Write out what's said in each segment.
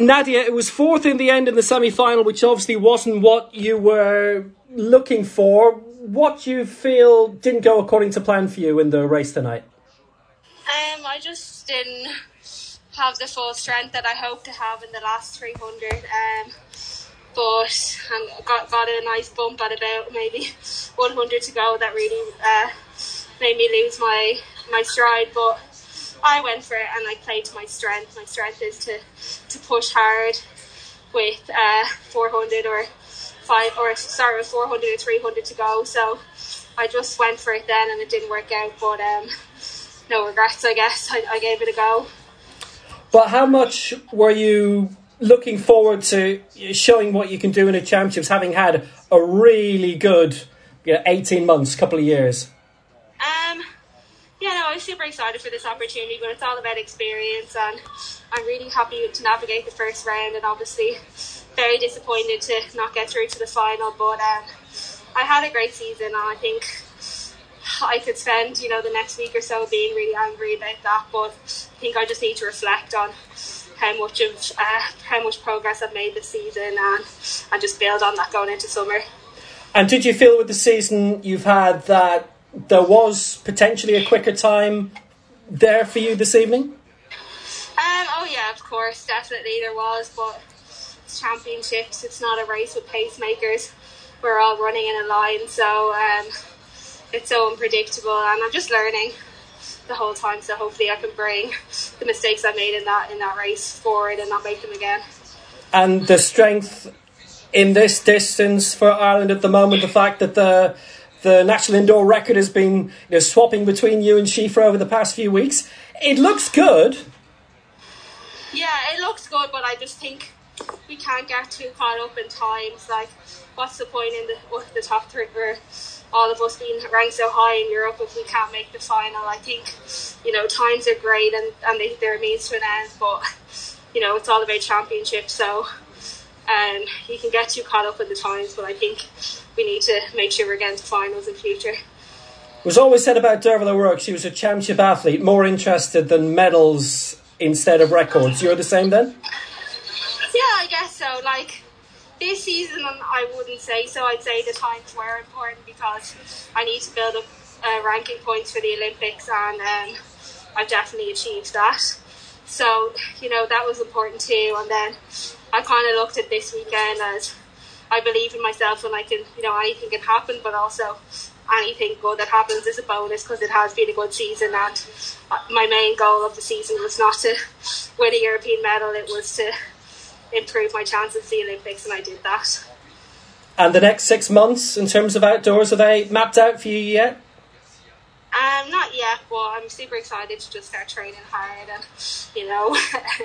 Nadia, it was fourth in the end in the semi final, which obviously wasn't what you were looking for. What you feel didn't go according to plan for you in the race tonight? Um, I just didn't have the full strength that I hoped to have in the last 300. Um, but and got got a nice bump at about maybe 100 to go that really uh, made me lose my my stride. But I went for it and I played to my strength. My strength is to, to push hard with uh, 400 or five or sorry, 400 or 300 to go. So I just went for it then and it didn't work out. But um, no regrets, I guess. I, I gave it a go. But how much were you looking forward to showing what you can do in the championships, having had a really good you know, 18 months, couple of years? Um, yeah, no, I was super excited for this opportunity, but it's all about experience, and I'm really happy to navigate the first round, and obviously very disappointed to not get through to the final. But um, I had a great season, and I think I could spend, you know, the next week or so being really angry about that. But I think I just need to reflect on how much of uh, how much progress I've made this season, and and just build on that going into summer. And did you feel with the season you've had that there was potentially a quicker time there for you this evening? Um, oh yeah, of course, definitely there was, but it's championships. It's not a race with pacemakers. We're all running in a line, so um, it's so unpredictable, and I'm just learning the whole time. So hopefully, I can bring the mistakes I made in that in that race forward and not make them again. And the strength in this distance for Ireland at the moment, the fact that the the national indoor record has been you know, swapping between you and Síofra over the past few weeks. It looks good. Yeah, it looks good, but I just think we can't get too caught up in times. Like, what's the point in the, the top three or all of us being ranked so high in Europe if we can't make the final? I think, you know, times are great and, and they, they're means to an end, but, you know, it's all about championships. So um, you can get too caught up in the times, but I think we need to make sure we're getting to finals in future. It was always said about Derval O'Rourke, she was a championship athlete, more interested than medals instead of records. You're the same then? Yeah, I guess so. Like this season, I wouldn't say so. I'd say the times were important because I need to build up uh, ranking points for the Olympics, and um, I've definitely achieved that. So you know that was important too. And then I kind of looked at this weekend as I believe in myself and I can, you know, anything can happen, but also anything good that happens is a bonus because it has been a good season. And uh, my main goal of the season was not to win a European medal, it was to improve my chances at the Olympics, and I did that. And the next six months, in terms of outdoors, are they mapped out for you yet? Um, not yet, but I'm super excited to just start training hard. And you know,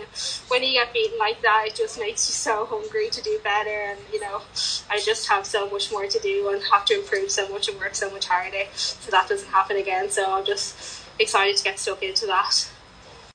when you get beaten like that, it just makes you so hungry to do better. And you know, I just have so much more to do and have to improve so much and work so much harder, so that doesn't happen again. So I'm just excited to get stuck into that.